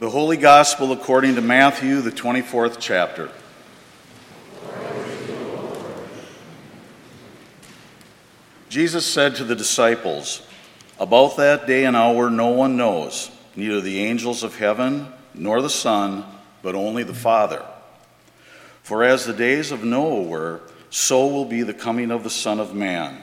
The Holy Gospel according to Matthew, the 24th chapter. Jesus said to the disciples, About that day and hour no one knows, neither the angels of heaven nor the Son, but only the Father. For as the days of Noah were, so will be the coming of the Son of Man.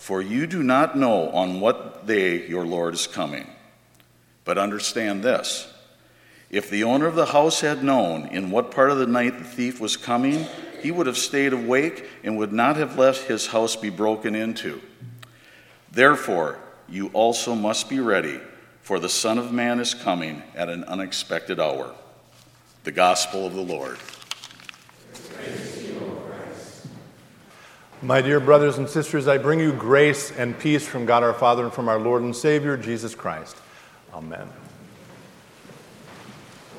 for you do not know on what day your Lord is coming. But understand this if the owner of the house had known in what part of the night the thief was coming, he would have stayed awake and would not have let his house be broken into. Therefore, you also must be ready, for the Son of Man is coming at an unexpected hour. The Gospel of the Lord. My dear brothers and sisters, I bring you grace and peace from God our Father and from our Lord and Savior, Jesus Christ. Amen.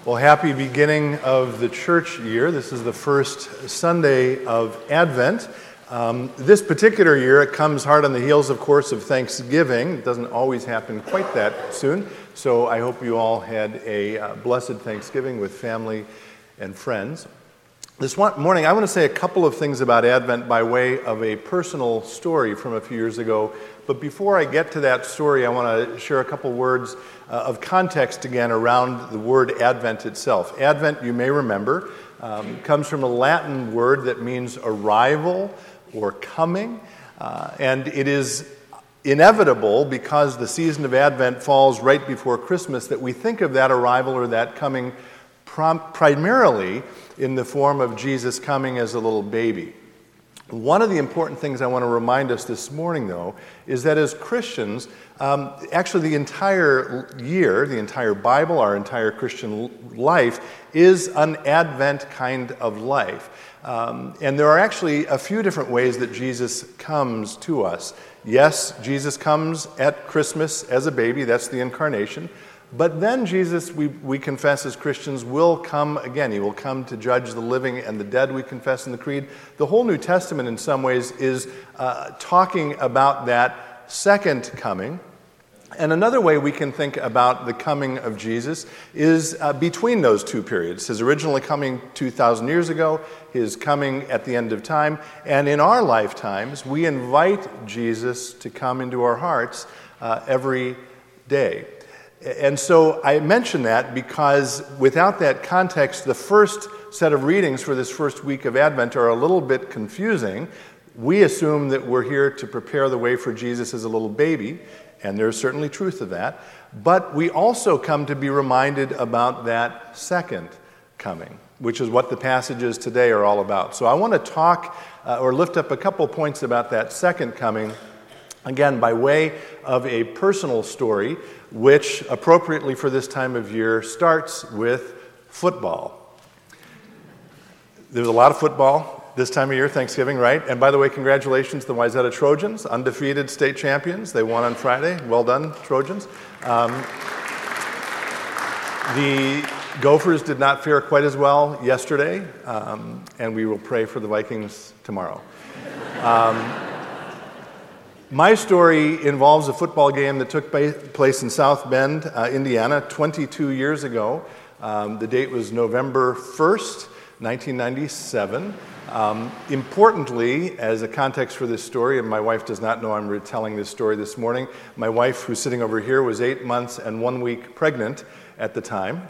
Well, happy beginning of the church year. This is the first Sunday of Advent. Um, this particular year, it comes hard on the heels, of course, of Thanksgiving. It doesn't always happen quite that soon. So I hope you all had a uh, blessed Thanksgiving with family and friends. This morning, I want to say a couple of things about Advent by way of a personal story from a few years ago. But before I get to that story, I want to share a couple words uh, of context again around the word Advent itself. Advent, you may remember, um, comes from a Latin word that means arrival or coming. Uh, and it is inevitable because the season of Advent falls right before Christmas that we think of that arrival or that coming primarily in the form of Jesus coming as a little baby. One of the important things I want to remind us this morning, though, is that as Christians, um, actually the entire year, the entire Bible, our entire Christian life, is an Advent kind of life. Um, and there are actually a few different ways that Jesus comes to us. Yes, Jesus comes at Christmas as a baby, that's the incarnation. But then Jesus, we, we confess as Christians, will come again. He will come to judge the living and the dead, we confess in the Creed. The whole New Testament, in some ways, is uh, talking about that second coming. And another way we can think about the coming of Jesus is uh, between those two periods his originally coming 2,000 years ago, his coming at the end of time, and in our lifetimes, we invite Jesus to come into our hearts uh, every day. And so I mention that because without that context, the first set of readings for this first week of Advent are a little bit confusing. We assume that we're here to prepare the way for Jesus as a little baby, and there's certainly truth to that. But we also come to be reminded about that second coming, which is what the passages today are all about. So I want to talk uh, or lift up a couple points about that second coming, again, by way of a personal story which appropriately for this time of year starts with football. There's a lot of football this time of year, Thanksgiving, right? And by the way, congratulations to the Wayzata Trojans, undefeated state champions. They won on Friday. Well done, Trojans. Um, the Gophers did not fare quite as well yesterday, um, and we will pray for the Vikings tomorrow. Um, my story involves a football game that took place in South Bend, uh, Indiana, 22 years ago. Um, the date was November 1st, 1997. Um, importantly, as a context for this story, and my wife does not know I'm retelling this story this morning, my wife, who's sitting over here, was eight months and one week pregnant at the time.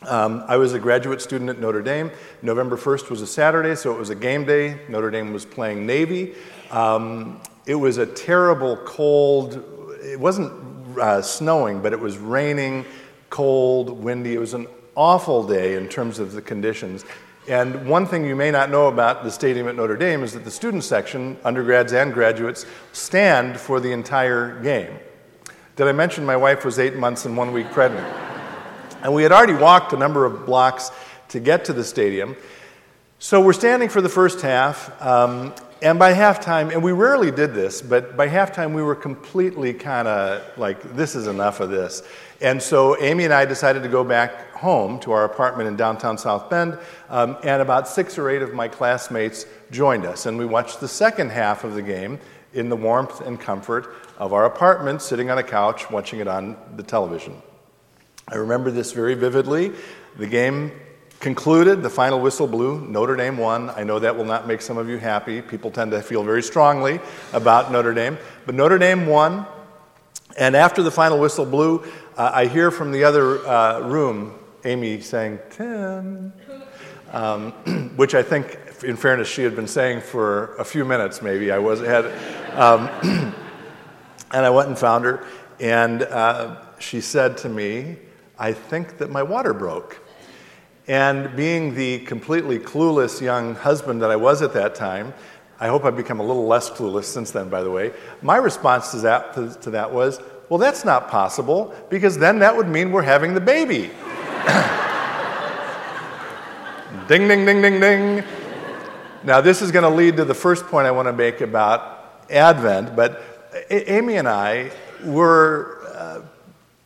Um, I was a graduate student at Notre Dame. November 1st was a Saturday, so it was a game day. Notre Dame was playing Navy. Um, it was a terrible cold, it wasn't uh, snowing, but it was raining, cold, windy. It was an awful day in terms of the conditions. And one thing you may not know about the stadium at Notre Dame is that the student section, undergrads and graduates, stand for the entire game. Did I mention my wife was eight months and one week pregnant? And we had already walked a number of blocks to get to the stadium. So we're standing for the first half, um, and by halftime, and we rarely did this, but by halftime we were completely kind of like, this is enough of this. And so Amy and I decided to go back home to our apartment in downtown South Bend, um, and about six or eight of my classmates joined us. And we watched the second half of the game in the warmth and comfort of our apartment, sitting on a couch, watching it on the television. I remember this very vividly. The game concluded, the final whistle blew, Notre Dame won. I know that will not make some of you happy. People tend to feel very strongly about Notre Dame. But Notre Dame won. And after the final whistle blew, uh, I hear from the other uh, room Amy saying, Tim, um, which I think, in fairness, she had been saying for a few minutes maybe. I was had, um, and I went and found her, and uh, she said to me, I think that my water broke. And being the completely clueless young husband that I was at that time, I hope I've become a little less clueless since then, by the way. My response to that, to, to that was, well, that's not possible, because then that would mean we're having the baby. ding, ding, ding, ding, ding. Now, this is going to lead to the first point I want to make about Advent, but Amy and I were uh,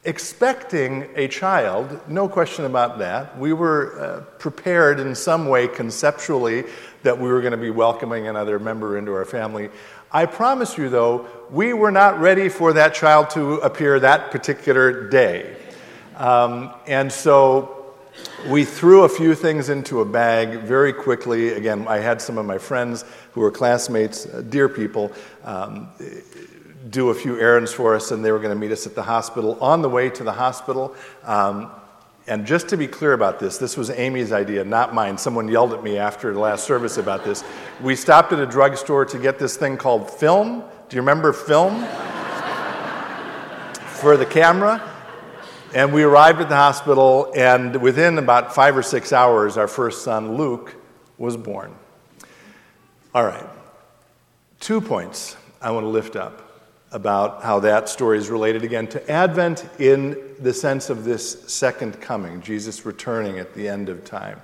expecting a child, no question about that. We were uh, prepared in some way conceptually that we were going to be welcoming another member into our family. I promise you, though, we were not ready for that child to appear that particular day. Um, and so we threw a few things into a bag very quickly. Again, I had some of my friends who were classmates, uh, dear people, um, do a few errands for us, and they were going to meet us at the hospital. On the way to the hospital, um, and just to be clear about this, this was Amy's idea, not mine. Someone yelled at me after the last service about this. We stopped at a drugstore to get this thing called film. Do you remember film? For the camera. And we arrived at the hospital, and within about five or six hours, our first son, Luke, was born. All right. Two points I want to lift up about how that story is related again to Advent in the sense of this second coming, Jesus returning at the end of time.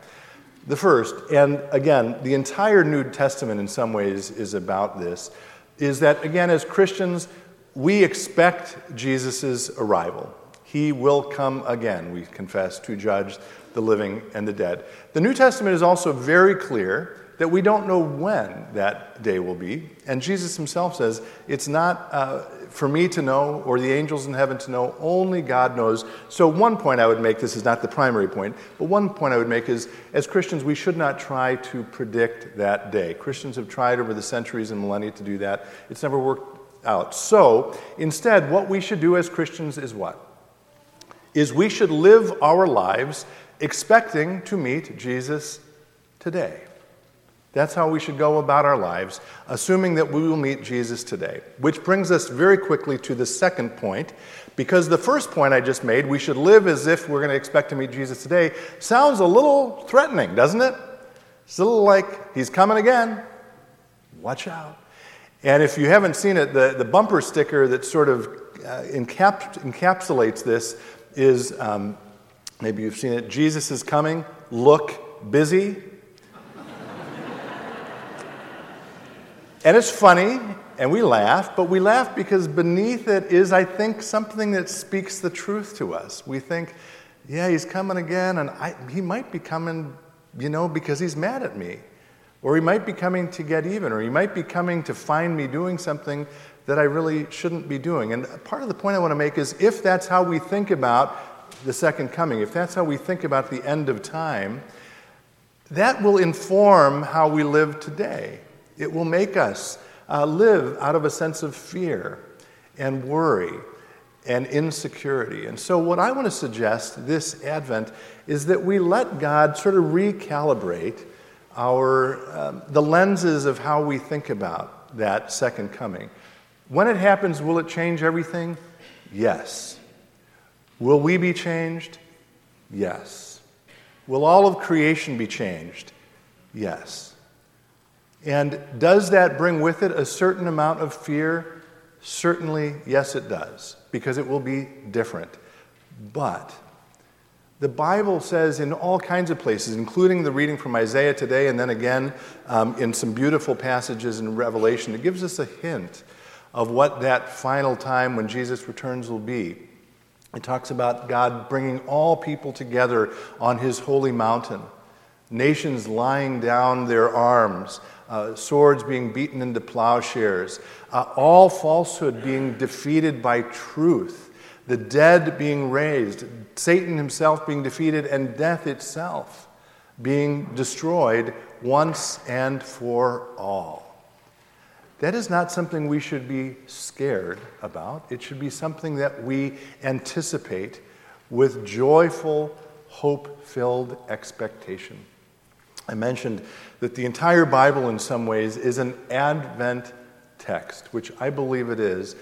The first, and again, the entire New Testament in some ways is about this, is that again, as Christians, we expect Jesus' arrival. He will come again, we confess, to judge the living and the dead. The New Testament is also very clear that we don't know when that day will be. And Jesus himself says, It's not uh, for me to know or the angels in heaven to know, only God knows. So, one point I would make this is not the primary point, but one point I would make is as Christians, we should not try to predict that day. Christians have tried over the centuries and millennia to do that, it's never worked out. So, instead, what we should do as Christians is what? Is we should live our lives expecting to meet Jesus today. That's how we should go about our lives, assuming that we will meet Jesus today. Which brings us very quickly to the second point, because the first point I just made, we should live as if we're going to expect to meet Jesus today, sounds a little threatening, doesn't it? It's a little like, he's coming again. Watch out. And if you haven't seen it, the, the bumper sticker that sort of uh, encap- encapsulates this is um, maybe you've seen it Jesus is coming, look busy. And it's funny, and we laugh, but we laugh because beneath it is, I think, something that speaks the truth to us. We think, yeah, he's coming again, and I, he might be coming, you know, because he's mad at me. Or he might be coming to get even, or he might be coming to find me doing something that I really shouldn't be doing. And part of the point I want to make is if that's how we think about the second coming, if that's how we think about the end of time, that will inform how we live today. It will make us uh, live out of a sense of fear and worry and insecurity. And so, what I want to suggest this Advent is that we let God sort of recalibrate our, um, the lenses of how we think about that second coming. When it happens, will it change everything? Yes. Will we be changed? Yes. Will all of creation be changed? Yes. And does that bring with it a certain amount of fear? Certainly, yes, it does, because it will be different. But The Bible says in all kinds of places, including the reading from Isaiah today, and then again um, in some beautiful passages in Revelation, it gives us a hint of what that final time when Jesus returns will be. It talks about God bringing all people together on his holy mountain, nations lying down their arms, uh, swords being beaten into plowshares, uh, all falsehood being defeated by truth, the dead being raised, Satan himself being defeated, and death itself being destroyed once and for all. That is not something we should be scared about. It should be something that we anticipate with joyful, hope filled expectation. I mentioned that the entire Bible, in some ways, is an Advent text, which I believe it is.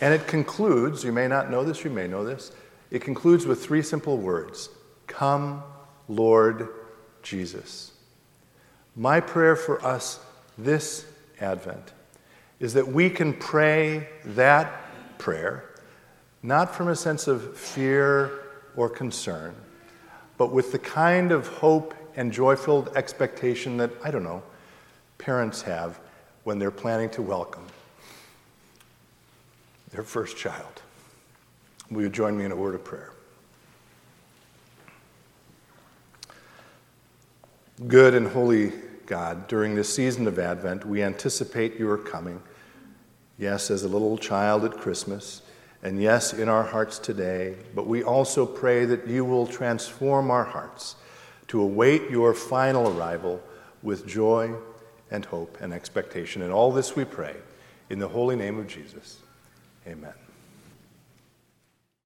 And it concludes, you may not know this, you may know this, it concludes with three simple words Come, Lord Jesus. My prayer for us this Advent is that we can pray that prayer, not from a sense of fear or concern, but with the kind of hope and joy filled expectation that, I don't know, parents have when they're planning to welcome their first child. Will you join me in a word of prayer? Good and holy God, during this season of Advent, we anticipate your coming. Yes, as a little child at Christmas, and yes, in our hearts today, but we also pray that you will transform our hearts to await your final arrival with joy and hope and expectation. And all this we pray in the holy name of Jesus. Amen.